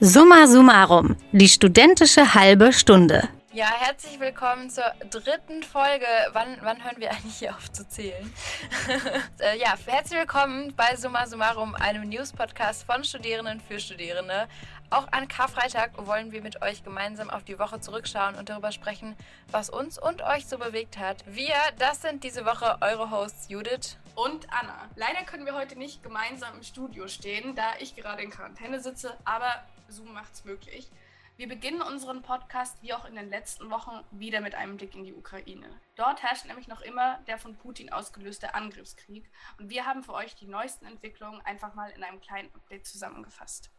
Summa summarum, die studentische halbe Stunde. Ja, herzlich willkommen zur dritten Folge. Wann, wann hören wir eigentlich hier auf zu zählen? äh, ja, herzlich willkommen bei Summa Summarum, einem News-Podcast von Studierenden für Studierende. Auch an Karfreitag wollen wir mit euch gemeinsam auf die Woche zurückschauen und darüber sprechen, was uns und euch so bewegt hat. Wir, das sind diese Woche eure Hosts Judith und Anna. Leider können wir heute nicht gemeinsam im Studio stehen, da ich gerade in Quarantäne sitze, aber Zoom macht's möglich. Wir beginnen unseren Podcast wie auch in den letzten Wochen wieder mit einem Blick in die Ukraine. Dort herrscht nämlich noch immer der von Putin ausgelöste Angriffskrieg und wir haben für euch die neuesten Entwicklungen einfach mal in einem kleinen Update zusammengefasst.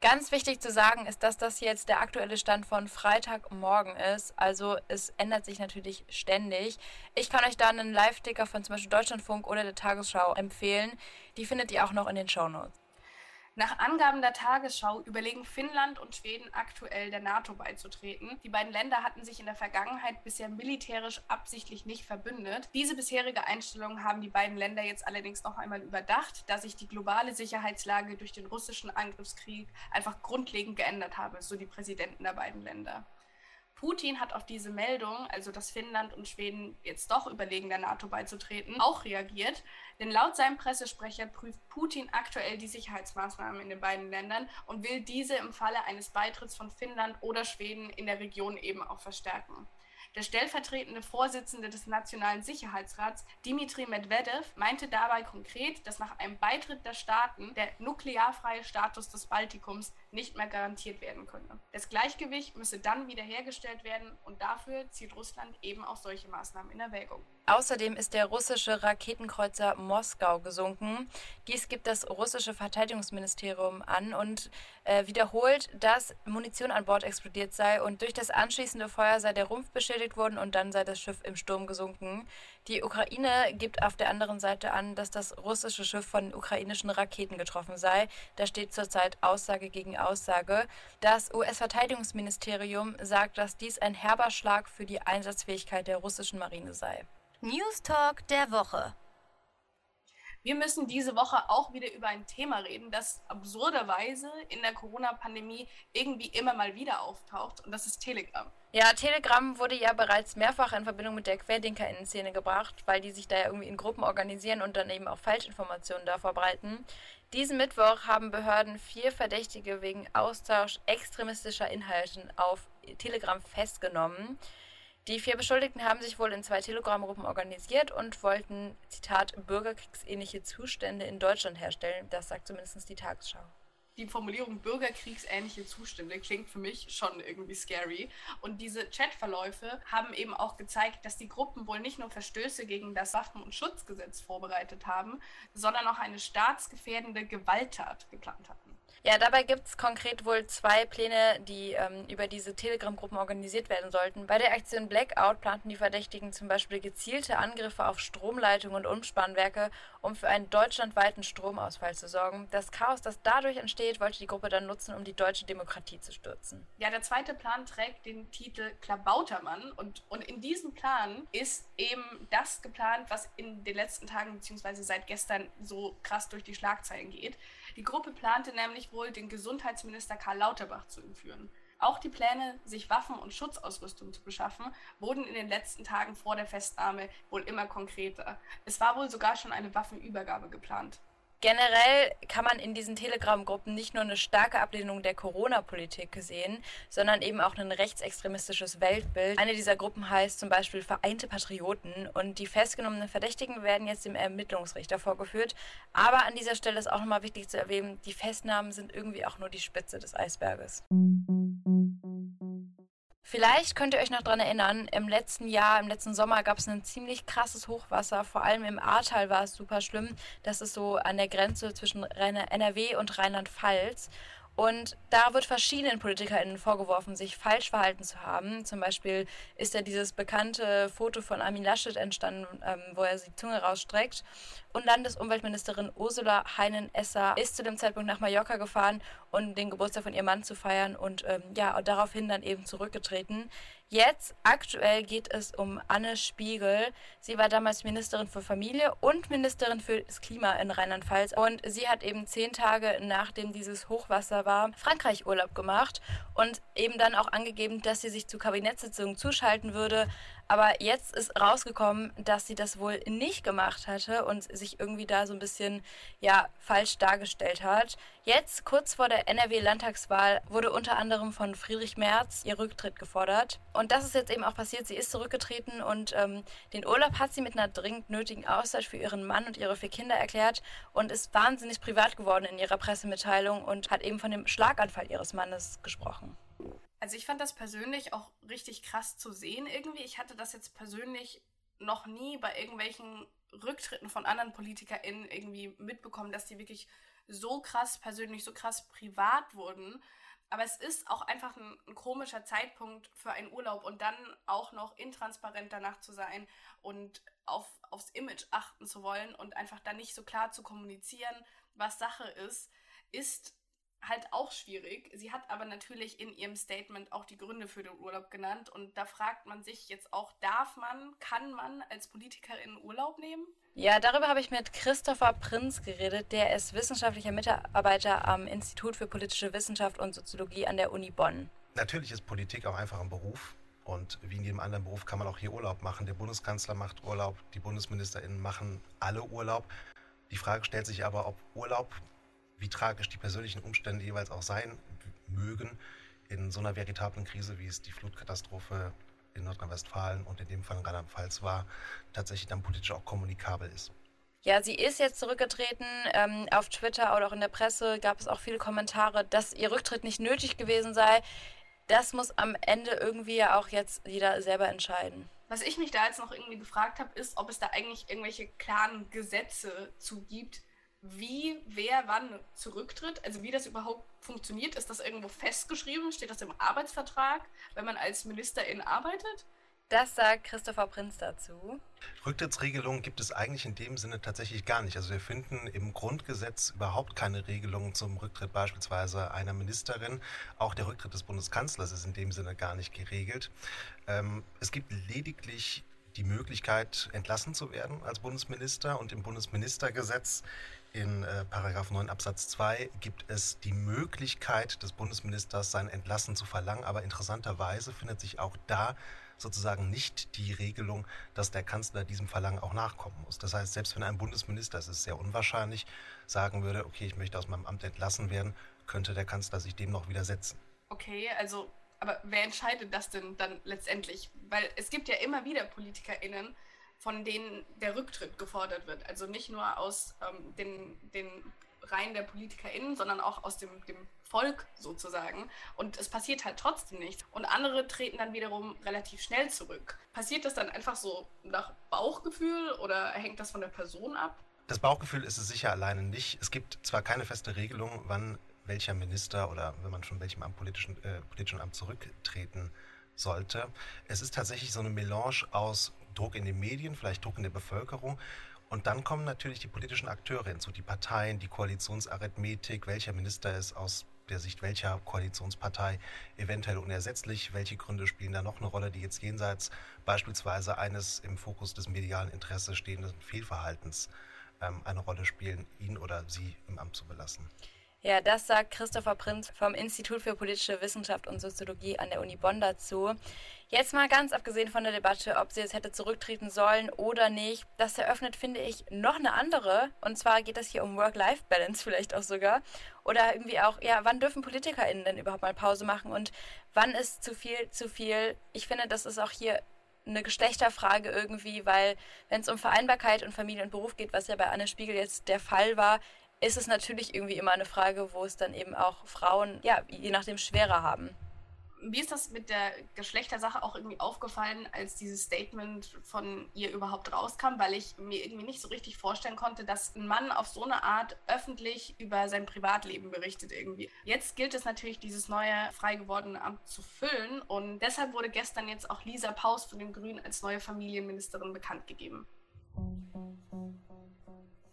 Ganz wichtig zu sagen ist, dass das jetzt der aktuelle Stand von Freitagmorgen ist. Also es ändert sich natürlich ständig. Ich kann euch da einen Live-Ticker von zum Beispiel Deutschlandfunk oder der Tagesschau empfehlen. Die findet ihr auch noch in den Shownotes. Nach Angaben der Tagesschau überlegen Finnland und Schweden aktuell der NATO beizutreten. Die beiden Länder hatten sich in der Vergangenheit bisher militärisch absichtlich nicht verbündet. Diese bisherige Einstellung haben die beiden Länder jetzt allerdings noch einmal überdacht, da sich die globale Sicherheitslage durch den russischen Angriffskrieg einfach grundlegend geändert habe, so die Präsidenten der beiden Länder. Putin hat auf diese Meldung, also dass Finnland und Schweden jetzt doch überlegen, der NATO beizutreten, auch reagiert. Denn laut seinem Pressesprecher prüft Putin aktuell die Sicherheitsmaßnahmen in den beiden Ländern und will diese im Falle eines Beitritts von Finnland oder Schweden in der Region eben auch verstärken. Der stellvertretende Vorsitzende des Nationalen Sicherheitsrats, Dmitri Medvedev, meinte dabei konkret, dass nach einem Beitritt der Staaten der nuklearfreie Status des Baltikums nicht mehr garantiert werden könne. Das Gleichgewicht müsse dann wiederhergestellt werden und dafür zieht Russland eben auch solche Maßnahmen in Erwägung. Außerdem ist der russische Raketenkreuzer Moskau gesunken. Dies gibt das russische Verteidigungsministerium an und äh, wiederholt, dass Munition an Bord explodiert sei und durch das anschließende Feuer sei der Rumpf beschädigt worden und dann sei das Schiff im Sturm gesunken. Die Ukraine gibt auf der anderen Seite an, dass das russische Schiff von ukrainischen Raketen getroffen sei. Da steht zurzeit Aussage gegen Aussage. Das US-Verteidigungsministerium sagt, dass dies ein herber Schlag für die Einsatzfähigkeit der russischen Marine sei. News Talk der Woche. Wir müssen diese Woche auch wieder über ein Thema reden, das absurderweise in der Corona-Pandemie irgendwie immer mal wieder auftaucht, und das ist Telegram. Ja, Telegram wurde ja bereits mehrfach in Verbindung mit der Querdenker in Szene gebracht, weil die sich da ja irgendwie in Gruppen organisieren und dann eben auch Falschinformationen da verbreiten. Diesen Mittwoch haben Behörden vier Verdächtige wegen Austausch extremistischer Inhalten auf Telegram festgenommen. Die vier Beschuldigten haben sich wohl in zwei Telegram-Gruppen organisiert und wollten, Zitat, bürgerkriegsähnliche Zustände in Deutschland herstellen. Das sagt zumindest die Tagesschau die Formulierung bürgerkriegsähnliche Zustände klingt für mich schon irgendwie scary. Und diese Chatverläufe haben eben auch gezeigt, dass die Gruppen wohl nicht nur Verstöße gegen das Waffen- und Schutzgesetz vorbereitet haben, sondern auch eine staatsgefährdende Gewalttat geplant hatten. Ja, dabei gibt es konkret wohl zwei Pläne, die ähm, über diese Telegram-Gruppen organisiert werden sollten. Bei der Aktion Blackout planten die Verdächtigen zum Beispiel gezielte Angriffe auf Stromleitungen und Umspannwerke, um für einen deutschlandweiten Stromausfall zu sorgen. Das Chaos, das dadurch entsteht, wollte die Gruppe dann nutzen, um die deutsche Demokratie zu stürzen. Ja, der zweite Plan trägt den Titel Klabautermann und, und in diesem Plan ist eben das geplant, was in den letzten Tagen bzw. seit gestern so krass durch die Schlagzeilen geht. Die Gruppe plante nämlich wohl, den Gesundheitsminister Karl Lauterbach zu entführen. Auch die Pläne, sich Waffen und Schutzausrüstung zu beschaffen, wurden in den letzten Tagen vor der Festnahme wohl immer konkreter. Es war wohl sogar schon eine Waffenübergabe geplant. Generell kann man in diesen Telegram-Gruppen nicht nur eine starke Ablehnung der Corona-Politik sehen, sondern eben auch ein rechtsextremistisches Weltbild. Eine dieser Gruppen heißt zum Beispiel Vereinte Patrioten und die festgenommenen Verdächtigen werden jetzt dem Ermittlungsrichter vorgeführt. Aber an dieser Stelle ist auch nochmal wichtig zu erwähnen, die Festnahmen sind irgendwie auch nur die Spitze des Eisberges. Vielleicht könnt ihr euch noch daran erinnern, im letzten Jahr, im letzten Sommer gab es ein ziemlich krasses Hochwasser. Vor allem im Ahrtal war es super schlimm. Das ist so an der Grenze zwischen NRW und Rheinland-Pfalz. Und da wird verschiedenen PolitikerInnen vorgeworfen, sich falsch verhalten zu haben. Zum Beispiel ist ja dieses bekannte Foto von Armin Laschet entstanden, ähm, wo er die Zunge rausstreckt. Und Landesumweltministerin Ursula Heinen-Esser ist zu dem Zeitpunkt nach Mallorca gefahren, um den Geburtstag von ihrem Mann zu feiern und ähm, ja, daraufhin dann eben zurückgetreten. Jetzt, aktuell geht es um Anne Spiegel. Sie war damals Ministerin für Familie und Ministerin für das Klima in Rheinland-Pfalz. Und sie hat eben zehn Tage nachdem dieses Hochwasser war, Frankreich Urlaub gemacht und eben dann auch angegeben, dass sie sich zu Kabinettssitzungen zuschalten würde. Aber jetzt ist rausgekommen, dass sie das wohl nicht gemacht hatte und sich irgendwie da so ein bisschen ja falsch dargestellt hat. Jetzt kurz vor der NRW-Landtagswahl wurde unter anderem von Friedrich Merz ihr Rücktritt gefordert. Und das ist jetzt eben auch passiert. Sie ist zurückgetreten und ähm, den Urlaub hat sie mit einer dringend nötigen Auszeit für ihren Mann und ihre vier Kinder erklärt und ist wahnsinnig privat geworden in ihrer Pressemitteilung und hat eben von dem Schlaganfall ihres Mannes gesprochen. Also ich fand das persönlich auch richtig krass zu sehen irgendwie. Ich hatte das jetzt persönlich noch nie bei irgendwelchen Rücktritten von anderen PolitikerInnen irgendwie mitbekommen, dass die wirklich so krass persönlich, so krass privat wurden. Aber es ist auch einfach ein, ein, komischer Zeitpunkt für einen Urlaub und dann auch noch intransparent danach zu sein und auf, aufs Image achten zu wollen und einfach dann nicht so klar zu kommunizieren, was Sache ist, ist halt auch schwierig. Sie hat aber natürlich in ihrem Statement auch die Gründe für den Urlaub genannt. Und da fragt man sich jetzt auch, darf man, kann man als Politikerin Urlaub nehmen? Ja, darüber habe ich mit Christopher Prinz geredet. Der ist wissenschaftlicher Mitarbeiter am Institut für politische Wissenschaft und Soziologie an der Uni Bonn. Natürlich ist Politik auch einfach ein Beruf. Und wie in jedem anderen Beruf kann man auch hier Urlaub machen. Der Bundeskanzler macht Urlaub, die BundesministerInnen machen alle Urlaub. Die Frage stellt sich aber, ob Urlaub wie tragisch die persönlichen Umstände jeweils auch sein mögen, in so einer veritablen Krise, wie es die Flutkatastrophe in Nordrhein-Westfalen und in dem Fall in Rheinland-Pfalz war, tatsächlich dann politisch auch kommunikabel ist. Ja, sie ist jetzt zurückgetreten. Ähm, auf Twitter oder auch in der Presse gab es auch viele Kommentare, dass ihr Rücktritt nicht nötig gewesen sei. Das muss am Ende irgendwie ja auch jetzt jeder selber entscheiden. Was ich mich da jetzt noch irgendwie gefragt habe, ist, ob es da eigentlich irgendwelche klaren Gesetze zu gibt, wie wer wann zurücktritt, also wie das überhaupt funktioniert. Ist das irgendwo festgeschrieben? Steht das im Arbeitsvertrag, wenn man als Ministerin arbeitet? Das sagt Christopher Prinz dazu. Rücktrittsregelungen gibt es eigentlich in dem Sinne tatsächlich gar nicht. Also wir finden im Grundgesetz überhaupt keine Regelungen zum Rücktritt beispielsweise einer Ministerin. Auch der Rücktritt des Bundeskanzlers ist in dem Sinne gar nicht geregelt. Ähm, es gibt lediglich die Möglichkeit, entlassen zu werden als Bundesminister. Und im Bundesministergesetz in äh, Paragraph 9 Absatz 2 gibt es die Möglichkeit des Bundesministers, sein Entlassen zu verlangen. Aber interessanterweise findet sich auch da sozusagen nicht die Regelung, dass der Kanzler diesem Verlangen auch nachkommen muss. Das heißt, selbst wenn ein Bundesminister, es ist sehr unwahrscheinlich, sagen würde, okay, ich möchte aus meinem Amt entlassen werden, könnte der Kanzler sich dem noch widersetzen. Okay, also aber wer entscheidet das denn dann letztendlich? Weil es gibt ja immer wieder PolitikerInnen, von denen der Rücktritt gefordert wird. Also nicht nur aus ähm, den, den Reihen der PolitikerInnen, sondern auch aus dem, dem Volk sozusagen. Und es passiert halt trotzdem nichts. Und andere treten dann wiederum relativ schnell zurück. Passiert das dann einfach so nach Bauchgefühl oder hängt das von der Person ab? Das Bauchgefühl ist es sicher alleine nicht. Es gibt zwar keine feste Regelung, wann welcher Minister oder wenn man von welchem Amt, politischen, äh, politischen Amt zurücktreten sollte. Es ist tatsächlich so eine Melange aus Druck in den Medien, vielleicht Druck in der Bevölkerung. Und dann kommen natürlich die politischen Akteure hinzu, die Parteien, die Koalitionsarithmetik, welcher Minister ist aus der Sicht welcher Koalitionspartei eventuell unersetzlich, welche Gründe spielen da noch eine Rolle, die jetzt jenseits beispielsweise eines im Fokus des medialen Interesses stehenden Fehlverhaltens ähm, eine Rolle spielen, ihn oder sie im Amt zu belassen. Ja, das sagt Christopher Prinz vom Institut für politische Wissenschaft und Soziologie an der Uni Bonn dazu. Jetzt mal ganz abgesehen von der Debatte, ob sie jetzt hätte zurücktreten sollen oder nicht, das eröffnet, finde ich, noch eine andere. Und zwar geht es hier um Work-Life-Balance vielleicht auch sogar. Oder irgendwie auch, ja, wann dürfen PolitikerInnen denn überhaupt mal Pause machen und wann ist zu viel zu viel? Ich finde, das ist auch hier eine Geschlechterfrage irgendwie, weil wenn es um Vereinbarkeit und Familie und Beruf geht, was ja bei Anne Spiegel jetzt der Fall war, ist es natürlich irgendwie immer eine Frage, wo es dann eben auch Frauen, ja, je nachdem schwerer haben. Wie ist das mit der Geschlechtersache auch irgendwie aufgefallen, als dieses Statement von ihr überhaupt rauskam? Weil ich mir irgendwie nicht so richtig vorstellen konnte, dass ein Mann auf so eine Art öffentlich über sein Privatleben berichtet irgendwie. Jetzt gilt es natürlich, dieses neue frei gewordene Amt zu füllen und deshalb wurde gestern jetzt auch Lisa Paus von den Grünen als neue Familienministerin bekannt gegeben.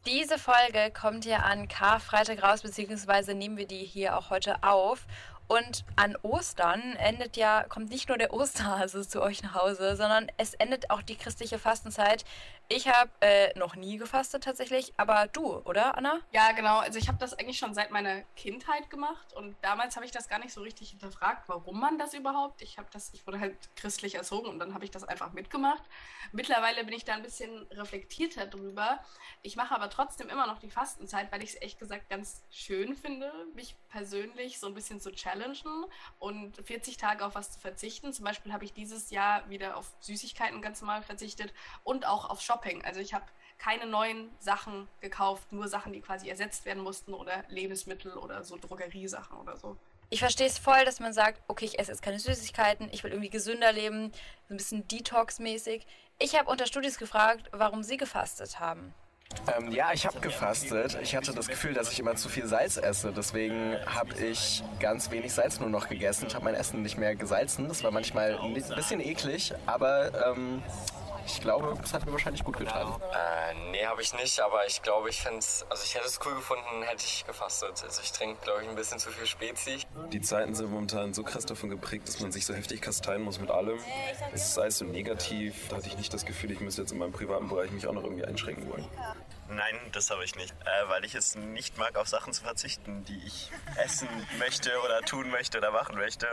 Diese Folge kommt ja an Karfreitag raus, beziehungsweise nehmen wir die hier auch heute auf. Und an Ostern endet ja, kommt nicht nur der Osterhase zu euch nach Hause, sondern es endet auch die christliche Fastenzeit. Ich habe äh, noch nie gefastet tatsächlich, aber du, oder Anna? Ja, genau. Also ich habe das eigentlich schon seit meiner Kindheit gemacht und damals habe ich das gar nicht so richtig hinterfragt, warum man das überhaupt. Ich habe das, ich wurde halt christlich erzogen und dann habe ich das einfach mitgemacht. Mittlerweile bin ich da ein bisschen reflektierter drüber. Ich mache aber trotzdem immer noch die Fastenzeit, weil ich es echt gesagt ganz schön finde, mich persönlich so ein bisschen zu challengen und 40 Tage auf was zu verzichten. Zum Beispiel habe ich dieses Jahr wieder auf Süßigkeiten ganz normal verzichtet und auch auf Shopping Shopping. Also ich habe keine neuen Sachen gekauft, nur Sachen, die quasi ersetzt werden mussten oder Lebensmittel oder so Drogeriesachen oder so. Ich verstehe es voll, dass man sagt, okay, ich esse jetzt keine Süßigkeiten, ich will irgendwie gesünder leben, so ein bisschen Detox-mäßig. Ich habe unter Studis gefragt, warum sie gefastet haben. Ähm, ja, ich habe gefastet. Ich hatte das Gefühl, dass ich immer zu viel Salz esse. Deswegen habe ich ganz wenig Salz nur noch gegessen. Ich habe mein Essen nicht mehr gesalzen. Das war manchmal ein bisschen eklig, aber ähm, ich glaube, das hat mir wahrscheinlich gut getan. Äh, nee, habe ich nicht, aber ich glaube, ich fände also ich hätte es cool gefunden, hätte ich gefastet. Also ich trinke, glaube ich, ein bisschen zu viel Spezi. Die Zeiten sind momentan so krass davon geprägt, dass man sich so heftig kasteien muss mit allem. Es ist alles so negativ. Da hatte ich nicht das Gefühl, ich müsste jetzt in meinem privaten Bereich mich auch noch irgendwie einschränken wollen. Nein, das habe ich nicht, äh, weil ich es nicht mag, auf Sachen zu verzichten, die ich essen möchte oder tun möchte oder machen möchte.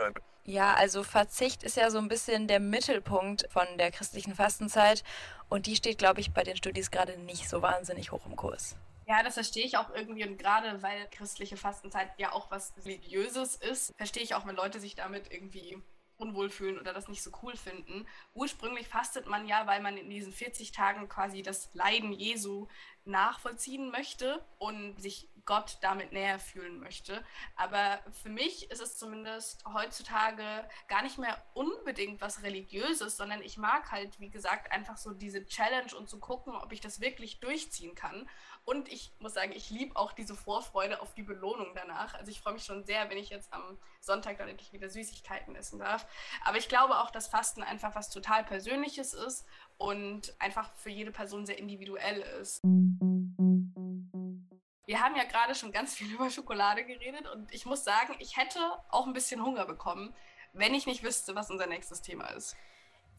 Ja, also Verzicht ist ja so ein bisschen der Mittelpunkt von der christlichen Fastenzeit und die steht, glaube ich, bei den Studis gerade nicht so wahnsinnig hoch im Kurs. Ja, das verstehe ich auch irgendwie und gerade weil christliche Fastenzeit ja auch was Religiöses ist, verstehe ich auch, wenn Leute sich damit irgendwie unwohl fühlen oder das nicht so cool finden. Ursprünglich fastet man ja, weil man in diesen 40 Tagen quasi das Leiden Jesu nachvollziehen möchte und sich Gott damit näher fühlen möchte. Aber für mich ist es zumindest heutzutage gar nicht mehr unbedingt was Religiöses, sondern ich mag halt, wie gesagt, einfach so diese Challenge und zu gucken, ob ich das wirklich durchziehen kann. Und ich muss sagen, ich liebe auch diese Vorfreude auf die Belohnung danach. Also ich freue mich schon sehr, wenn ich jetzt am Sonntag dann endlich wieder Süßigkeiten essen darf. Aber ich glaube auch, dass Fasten einfach was total Persönliches ist und einfach für jede Person sehr individuell ist. Wir haben ja gerade schon ganz viel über Schokolade geredet und ich muss sagen, ich hätte auch ein bisschen Hunger bekommen, wenn ich nicht wüsste, was unser nächstes Thema ist.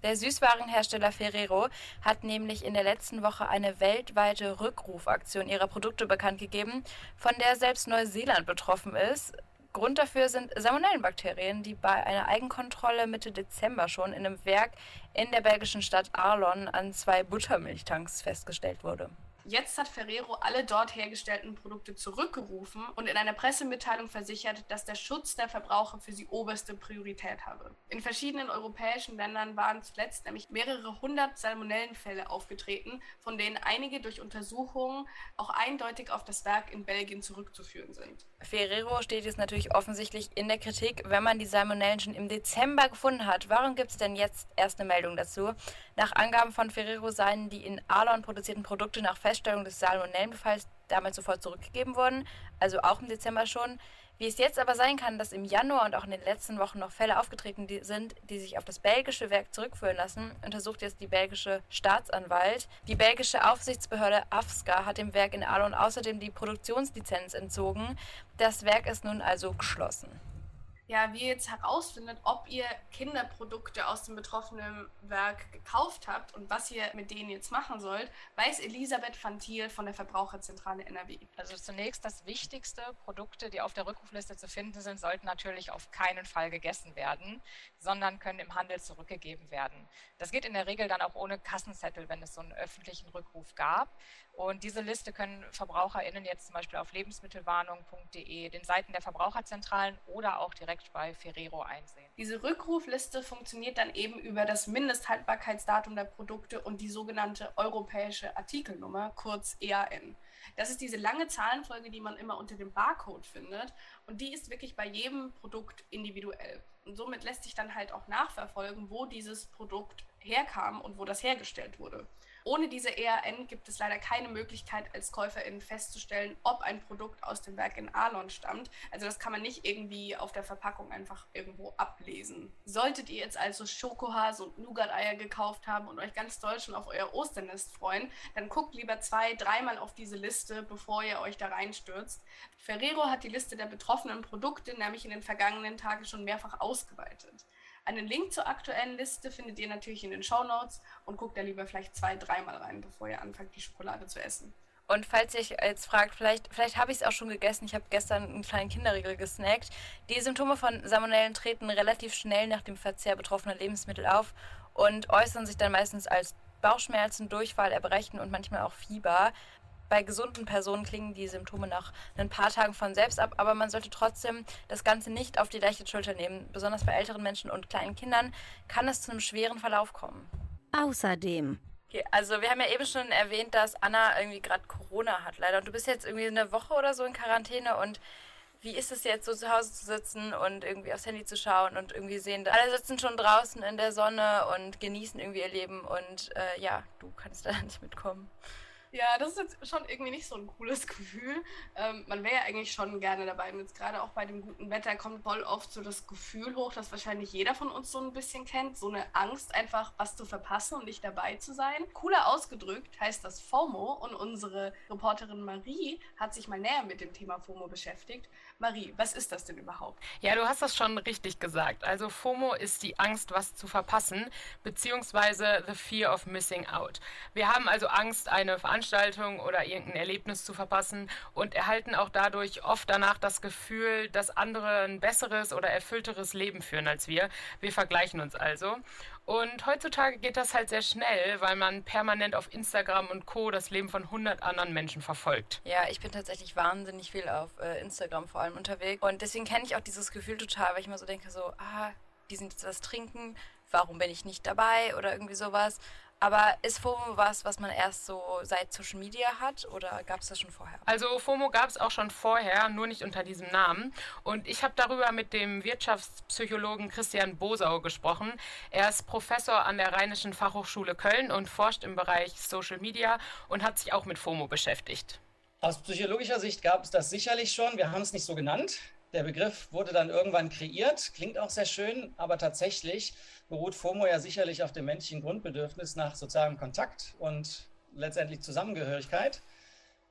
Der Süßwarenhersteller Ferrero hat nämlich in der letzten Woche eine weltweite Rückrufaktion ihrer Produkte bekannt gegeben, von der selbst Neuseeland betroffen ist. Grund dafür sind Salmonellenbakterien, die bei einer Eigenkontrolle Mitte Dezember schon in einem Werk in der belgischen Stadt Arlon an zwei Buttermilchtanks festgestellt wurde. Jetzt hat Ferrero alle dort hergestellten Produkte zurückgerufen und in einer Pressemitteilung versichert, dass der Schutz der Verbraucher für sie oberste Priorität habe. In verschiedenen europäischen Ländern waren zuletzt nämlich mehrere hundert Salmonellenfälle aufgetreten, von denen einige durch Untersuchungen auch eindeutig auf das Werk in Belgien zurückzuführen sind. Ferrero steht jetzt natürlich offensichtlich in der Kritik, wenn man die Salmonellen schon im Dezember gefunden hat. Warum gibt es denn jetzt erst eine Meldung dazu? Nach Angaben von Ferrero seien die in Arlon produzierten Produkte nach Feststellung des Salmonellenbefalls damals sofort zurückgegeben worden, also auch im Dezember schon. Wie es jetzt aber sein kann, dass im Januar und auch in den letzten Wochen noch Fälle aufgetreten sind, die sich auf das belgische Werk zurückführen lassen, untersucht jetzt die belgische Staatsanwalt. Die belgische Aufsichtsbehörde AFSCA hat dem Werk in Arlon außerdem die Produktionslizenz entzogen. Das Werk ist nun also geschlossen ja, wie ihr jetzt herausfindet, ob ihr Kinderprodukte aus dem betroffenen Werk gekauft habt und was ihr mit denen jetzt machen sollt, weiß Elisabeth van Thiel von der Verbraucherzentrale NRW. Also zunächst das Wichtigste, Produkte, die auf der Rückrufliste zu finden sind, sollten natürlich auf keinen Fall gegessen werden, sondern können im Handel zurückgegeben werden. Das geht in der Regel dann auch ohne Kassenzettel, wenn es so einen öffentlichen Rückruf gab. Und diese Liste können VerbraucherInnen jetzt zum Beispiel auf lebensmittelwarnung.de, den Seiten der Verbraucherzentralen oder auch direkt bei Ferrero einsehen. Diese Rückrufliste funktioniert dann eben über das Mindesthaltbarkeitsdatum der Produkte und die sogenannte europäische Artikelnummer, kurz EAN. Das ist diese lange Zahlenfolge, die man immer unter dem Barcode findet und die ist wirklich bei jedem Produkt individuell. Und somit lässt sich dann halt auch nachverfolgen, wo dieses Produkt herkam und wo das hergestellt wurde. Ohne diese EAN gibt es leider keine Möglichkeit, als KäuferInnen festzustellen, ob ein Produkt aus dem Werk in Arlon stammt. Also das kann man nicht irgendwie auf der Verpackung einfach irgendwo ablesen. Solltet ihr jetzt also Schokohase und Nougat-Eier gekauft haben und euch ganz doll schon auf euer Osternest freuen, dann guckt lieber zwei, dreimal auf diese Liste, bevor ihr euch da reinstürzt. Ferrero hat die Liste der betroffenen Produkte nämlich in den vergangenen Tagen schon mehrfach ausgeweitet. Einen Link zur aktuellen Liste findet ihr natürlich in den Show Notes und guckt da lieber vielleicht zwei, dreimal rein, bevor ihr anfangt, die Schokolade zu essen. Und falls ihr euch jetzt fragt, vielleicht, vielleicht habe ich es auch schon gegessen, ich habe gestern einen kleinen Kinderriegel gesnackt. Die Symptome von Salmonellen treten relativ schnell nach dem Verzehr betroffener Lebensmittel auf und äußern sich dann meistens als Bauchschmerzen, Durchfall, Erbrechen und manchmal auch Fieber. Bei gesunden Personen klingen die Symptome nach ein paar Tagen von selbst ab, aber man sollte trotzdem das Ganze nicht auf die leichte Schulter nehmen. Besonders bei älteren Menschen und kleinen Kindern kann es zu einem schweren Verlauf kommen. Außerdem. Okay, also wir haben ja eben schon erwähnt, dass Anna irgendwie gerade Corona hat, leider. Und du bist jetzt irgendwie eine Woche oder so in Quarantäne und wie ist es jetzt so zu Hause zu sitzen und irgendwie aufs Handy zu schauen und irgendwie sehen, alle sitzen schon draußen in der Sonne und genießen irgendwie ihr Leben und äh, ja, du kannst da nicht mitkommen. Ja, das ist jetzt schon irgendwie nicht so ein cooles Gefühl. Ähm, man wäre ja eigentlich schon gerne dabei. Und jetzt gerade auch bei dem guten Wetter kommt voll oft so das Gefühl hoch, das wahrscheinlich jeder von uns so ein bisschen kennt. So eine Angst, einfach was zu verpassen und nicht dabei zu sein. Cooler ausgedrückt heißt das FOMO. Und unsere Reporterin Marie hat sich mal näher mit dem Thema FOMO beschäftigt. Marie, was ist das denn überhaupt? Ja, du hast das schon richtig gesagt. Also FOMO ist die Angst, was zu verpassen, beziehungsweise the fear of missing out. Wir haben also Angst, eine Veranstaltung Veranstaltung oder irgendein Erlebnis zu verpassen und erhalten auch dadurch oft danach das Gefühl, dass andere ein besseres oder erfüllteres Leben führen als wir. Wir vergleichen uns also. Und heutzutage geht das halt sehr schnell, weil man permanent auf Instagram und Co. das Leben von 100 anderen Menschen verfolgt. Ja, ich bin tatsächlich wahnsinnig viel auf äh, Instagram vor allem unterwegs. Und deswegen kenne ich auch dieses Gefühl total, weil ich immer so denke, so, ah, die sind jetzt was trinken, warum bin ich nicht dabei oder irgendwie sowas. Aber ist FOMO was, was man erst so seit Social Media hat oder gab es das schon vorher? Also FOMO gab es auch schon vorher, nur nicht unter diesem Namen. Und ich habe darüber mit dem Wirtschaftspsychologen Christian Bosau gesprochen. Er ist Professor an der Rheinischen Fachhochschule Köln und forscht im Bereich Social Media und hat sich auch mit FOMO beschäftigt. Aus psychologischer Sicht gab es das sicherlich schon. Wir haben es nicht so genannt. Der Begriff wurde dann irgendwann kreiert, klingt auch sehr schön, aber tatsächlich beruht FOMO ja sicherlich auf dem menschlichen Grundbedürfnis nach sozialem Kontakt und letztendlich Zusammengehörigkeit.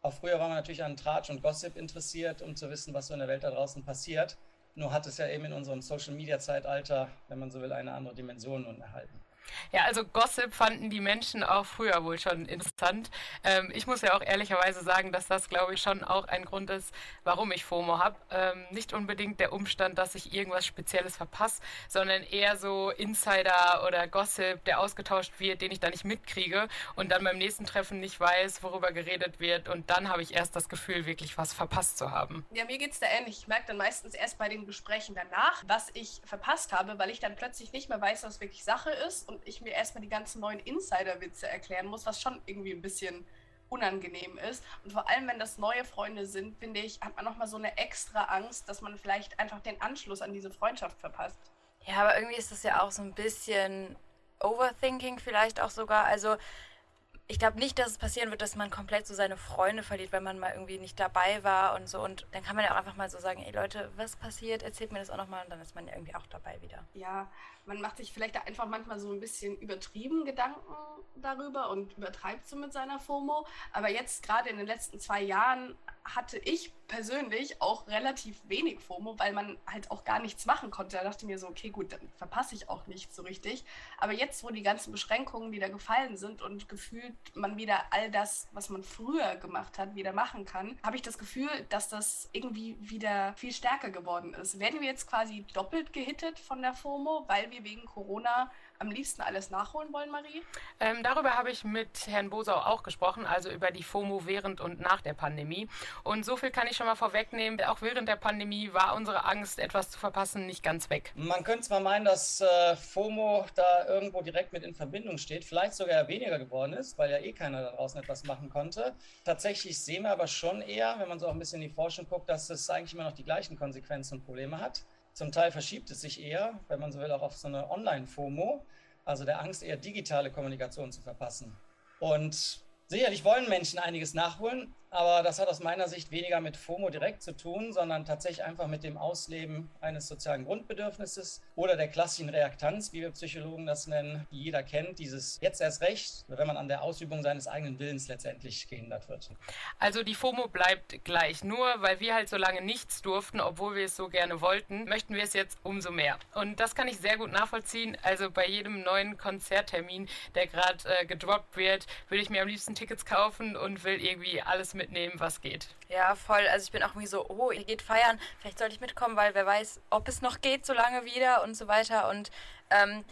Auch früher war man natürlich an Tratsch und Gossip interessiert, um zu wissen, was so in der Welt da draußen passiert. Nur hat es ja eben in unserem Social-Media-Zeitalter, wenn man so will, eine andere Dimension nun erhalten. Ja, also Gossip fanden die Menschen auch früher wohl schon interessant. Ähm, ich muss ja auch ehrlicherweise sagen, dass das, glaube ich, schon auch ein Grund ist, warum ich FOMO habe. Ähm, nicht unbedingt der Umstand, dass ich irgendwas Spezielles verpasse, sondern eher so Insider oder Gossip, der ausgetauscht wird, den ich da nicht mitkriege und dann beim nächsten Treffen nicht weiß, worüber geredet wird. Und dann habe ich erst das Gefühl, wirklich was verpasst zu haben. Ja, mir geht es da ähnlich. Ich merke dann meistens erst bei den Gesprächen danach, was ich verpasst habe, weil ich dann plötzlich nicht mehr weiß, was wirklich Sache ist und ich mir erstmal die ganzen neuen Insider-Witze erklären muss, was schon irgendwie ein bisschen unangenehm ist. Und vor allem, wenn das neue Freunde sind, finde ich, hat man nochmal so eine extra Angst, dass man vielleicht einfach den Anschluss an diese Freundschaft verpasst. Ja, aber irgendwie ist das ja auch so ein bisschen Overthinking vielleicht auch sogar. Also ich glaube nicht, dass es passieren wird, dass man komplett so seine Freunde verliert, wenn man mal irgendwie nicht dabei war und so. Und dann kann man ja auch einfach mal so sagen, ey Leute, was passiert? Erzählt mir das auch nochmal und dann ist man ja irgendwie auch dabei wieder. Ja, man macht sich vielleicht einfach manchmal so ein bisschen übertrieben Gedanken darüber und übertreibt so mit seiner FOMO. Aber jetzt gerade in den letzten zwei Jahren hatte ich persönlich auch relativ wenig FOMO, weil man halt auch gar nichts machen konnte. Da dachte ich mir so, okay, gut, dann verpasse ich auch nichts so richtig. Aber jetzt, wo die ganzen Beschränkungen wieder gefallen sind und gefühlt man wieder all das, was man früher gemacht hat, wieder machen kann, habe ich das Gefühl, dass das irgendwie wieder viel stärker geworden ist. Werden wir jetzt quasi doppelt gehittet von der FOMO, weil wir wegen Corona am liebsten alles nachholen wollen, Marie? Ähm, darüber habe ich mit Herrn Bosau auch gesprochen, also über die FOMO während und nach der Pandemie. Und so viel kann ich schon mal vorwegnehmen. Auch während der Pandemie war unsere Angst, etwas zu verpassen, nicht ganz weg. Man könnte zwar meinen, dass äh, FOMO da irgendwo direkt mit in Verbindung steht, vielleicht sogar weniger geworden ist, weil ja eh keiner da draußen etwas machen konnte. Tatsächlich sehen wir aber schon eher, wenn man so auch ein bisschen in die Forschung guckt, dass es eigentlich immer noch die gleichen Konsequenzen und Probleme hat. Zum Teil verschiebt es sich eher, wenn man so will, auch auf so eine Online-FOMO, also der Angst, eher digitale Kommunikation zu verpassen. Und sicherlich wollen Menschen einiges nachholen, aber das hat aus meiner Sicht weniger mit FOMO direkt zu tun, sondern tatsächlich einfach mit dem Ausleben eines sozialen Grundbedürfnisses oder der klassischen Reaktanz, wie wir Psychologen das nennen, die jeder kennt, dieses jetzt erst recht, wenn man an der Ausübung seines eigenen Willens letztendlich gehindert wird. Also die FOMO bleibt gleich. Nur weil wir halt so lange nichts durften, obwohl wir es so gerne wollten, möchten wir es jetzt umso mehr. Und das kann ich sehr gut nachvollziehen. Also bei jedem neuen Konzerttermin, der gerade äh, gedroppt wird, würde ich mir am liebsten Tickets kaufen und will irgendwie alles mit mitnehmen, was geht. Ja, voll. Also ich bin auch irgendwie so, oh, ihr geht feiern, vielleicht sollte ich mitkommen, weil wer weiß, ob es noch geht, so lange wieder und so weiter. Und ähm,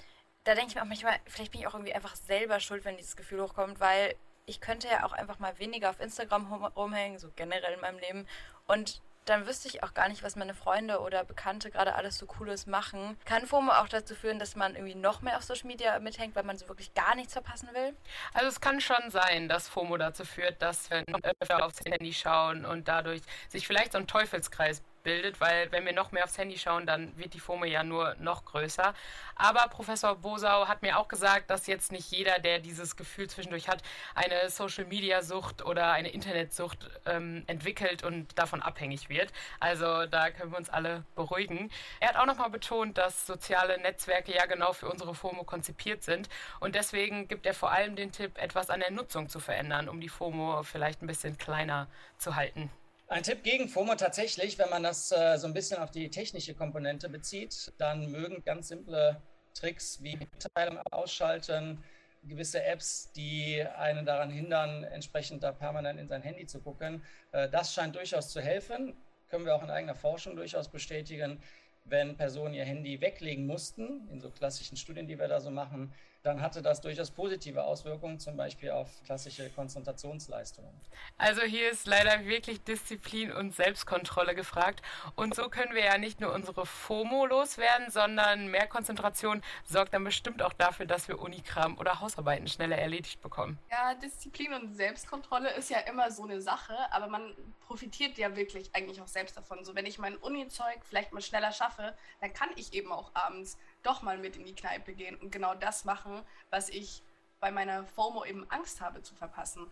da denke ich mir auch manchmal, vielleicht bin ich auch irgendwie einfach selber schuld, wenn dieses Gefühl hochkommt, weil ich könnte ja auch einfach mal weniger auf Instagram rumhängen, so generell in meinem Leben. Und dann wüsste ich auch gar nicht, was meine Freunde oder Bekannte gerade alles so Cooles machen. Kann FOMO auch dazu führen, dass man irgendwie noch mehr auf Social Media mithängt, weil man so wirklich gar nichts verpassen will? Also es kann schon sein, dass FOMO dazu führt, dass wir öfter aufs Handy schauen und dadurch sich vielleicht so ein Teufelskreis bildet, weil wenn wir noch mehr aufs Handy schauen, dann wird die FOMO ja nur noch größer. Aber Professor Bosau hat mir auch gesagt, dass jetzt nicht jeder, der dieses Gefühl zwischendurch hat, eine Social-Media-Sucht oder eine Internetsucht ähm, entwickelt und davon abhängig wird. Also da können wir uns alle beruhigen. Er hat auch nochmal betont, dass soziale Netzwerke ja genau für unsere FOMO konzipiert sind und deswegen gibt er vor allem den Tipp, etwas an der Nutzung zu verändern, um die FOMO vielleicht ein bisschen kleiner zu halten. Ein Tipp gegen FOMO tatsächlich, wenn man das äh, so ein bisschen auf die technische Komponente bezieht, dann mögen ganz simple Tricks wie Mitteilung ausschalten, gewisse Apps, die einen daran hindern, entsprechend da permanent in sein Handy zu gucken. Äh, das scheint durchaus zu helfen, können wir auch in eigener Forschung durchaus bestätigen. Wenn Personen ihr Handy weglegen mussten, in so klassischen Studien, die wir da so machen, dann hatte das durchaus positive Auswirkungen, zum Beispiel auf klassische Konzentrationsleistungen. Also hier ist leider wirklich Disziplin und Selbstkontrolle gefragt. Und so können wir ja nicht nur unsere FOMO loswerden, sondern mehr Konzentration sorgt dann bestimmt auch dafür, dass wir Unikram oder Hausarbeiten schneller erledigt bekommen. Ja, Disziplin und Selbstkontrolle ist ja immer so eine Sache, aber man profitiert ja wirklich eigentlich auch selbst davon. So wenn ich mein Uni-Zeug vielleicht mal schneller schaffe, dann kann ich eben auch abends doch mal mit in die Kneipe gehen und genau das machen, was ich bei meiner FOMO eben Angst habe zu verpassen.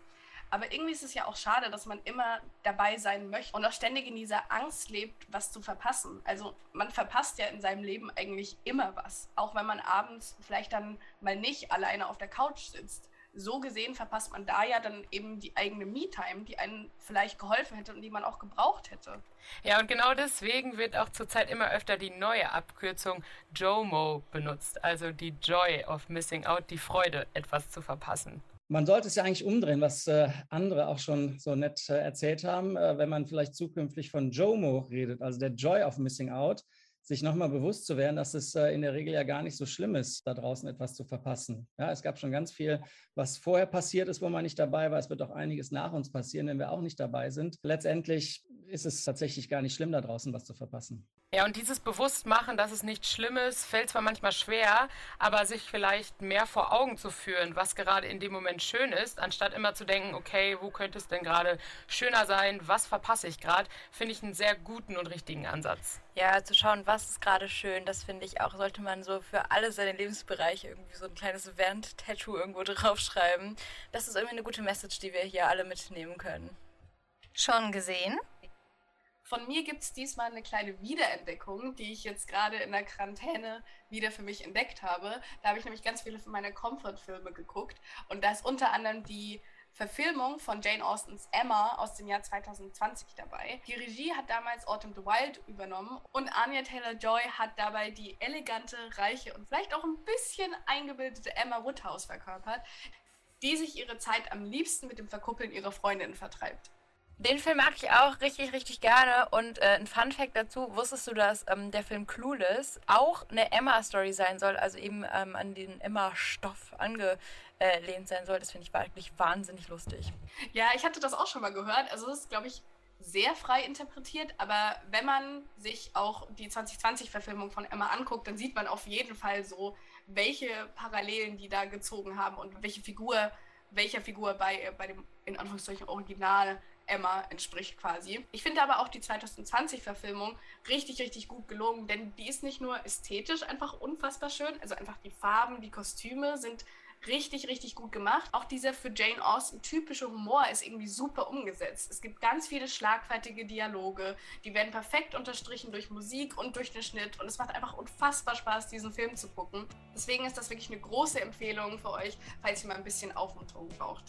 Aber irgendwie ist es ja auch schade, dass man immer dabei sein möchte und auch ständig in dieser Angst lebt, was zu verpassen. Also man verpasst ja in seinem Leben eigentlich immer was, auch wenn man abends vielleicht dann mal nicht alleine auf der Couch sitzt so gesehen verpasst man da ja dann eben die eigene Me-Time, die einen vielleicht geholfen hätte und die man auch gebraucht hätte. Ja, und genau deswegen wird auch zurzeit immer öfter die neue Abkürzung JOMO benutzt, also die Joy of Missing Out, die Freude, etwas zu verpassen. Man sollte es ja eigentlich umdrehen, was äh, andere auch schon so nett äh, erzählt haben, äh, wenn man vielleicht zukünftig von JOMO redet, also der Joy of Missing Out sich nochmal bewusst zu werden, dass es äh, in der Regel ja gar nicht so schlimm ist, da draußen etwas zu verpassen. Ja, es gab schon ganz viel, was vorher passiert ist, wo man nicht dabei war. Es wird auch einiges nach uns passieren, wenn wir auch nicht dabei sind. Letztendlich ist es tatsächlich gar nicht schlimm, da draußen was zu verpassen. Ja, und dieses Bewusstmachen, dass es nicht schlimm ist, fällt zwar manchmal schwer, aber sich vielleicht mehr vor Augen zu führen, was gerade in dem Moment schön ist, anstatt immer zu denken, okay, wo könnte es denn gerade schöner sein, was verpasse ich gerade, finde ich einen sehr guten und richtigen Ansatz. Ja, zu schauen, was ist gerade schön, das finde ich auch, sollte man so für alle seine Lebensbereiche irgendwie so ein kleines Wand-Tattoo irgendwo draufschreiben. Das ist irgendwie eine gute Message, die wir hier alle mitnehmen können. Schon gesehen? Von mir gibt es diesmal eine kleine Wiederentdeckung, die ich jetzt gerade in der Quarantäne wieder für mich entdeckt habe. Da habe ich nämlich ganz viele von meiner Comfort-Filme geguckt. Und da ist unter anderem die Verfilmung von Jane Austens Emma aus dem Jahr 2020 dabei. Die Regie hat damals Autumn the Wild übernommen und Anya Taylor-Joy hat dabei die elegante, reiche und vielleicht auch ein bisschen eingebildete Emma Woodhouse verkörpert, die sich ihre Zeit am liebsten mit dem Verkuppeln ihrer Freundinnen vertreibt. Den Film mag ich auch richtig, richtig gerne. Und äh, ein Fun Fact dazu: Wusstest du, dass ähm, der Film Clueless auch eine Emma-Story sein soll, also eben ähm, an den Emma-Stoff angelehnt sein soll? Das finde ich wirklich wahnsinnig lustig. Ja, ich hatte das auch schon mal gehört. Also, das ist, glaube ich, sehr frei interpretiert, aber wenn man sich auch die 2020-Verfilmung von Emma anguckt, dann sieht man auf jeden Fall so, welche Parallelen die da gezogen haben und welche Figur, welcher Figur bei, äh, bei dem in Anführungszeichen Original Emma entspricht quasi. Ich finde aber auch die 2020-Verfilmung richtig, richtig gut gelungen, denn die ist nicht nur ästhetisch einfach unfassbar schön, also einfach die Farben, die Kostüme sind richtig, richtig gut gemacht. Auch dieser für Jane Austen typische Humor ist irgendwie super umgesetzt. Es gibt ganz viele schlagfertige Dialoge, die werden perfekt unterstrichen durch Musik und durch den Schnitt und es macht einfach unfassbar Spaß, diesen Film zu gucken. Deswegen ist das wirklich eine große Empfehlung für euch, falls ihr mal ein bisschen Aufmunterung braucht.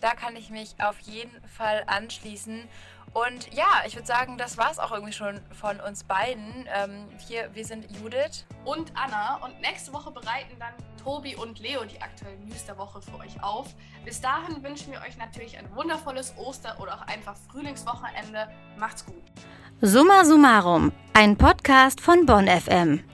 Da kann ich mich auf jeden Fall anschließen. Und ja, ich würde sagen, das war es auch irgendwie schon von uns beiden. Ähm, hier, wir sind Judith und Anna. Und nächste Woche bereiten dann Tobi und Leo die aktuellen News der Woche für euch auf. Bis dahin wünschen wir euch natürlich ein wundervolles Oster- oder auch einfach Frühlingswochenende. Macht's gut. Summa Summarum, ein Podcast von Bonn FM.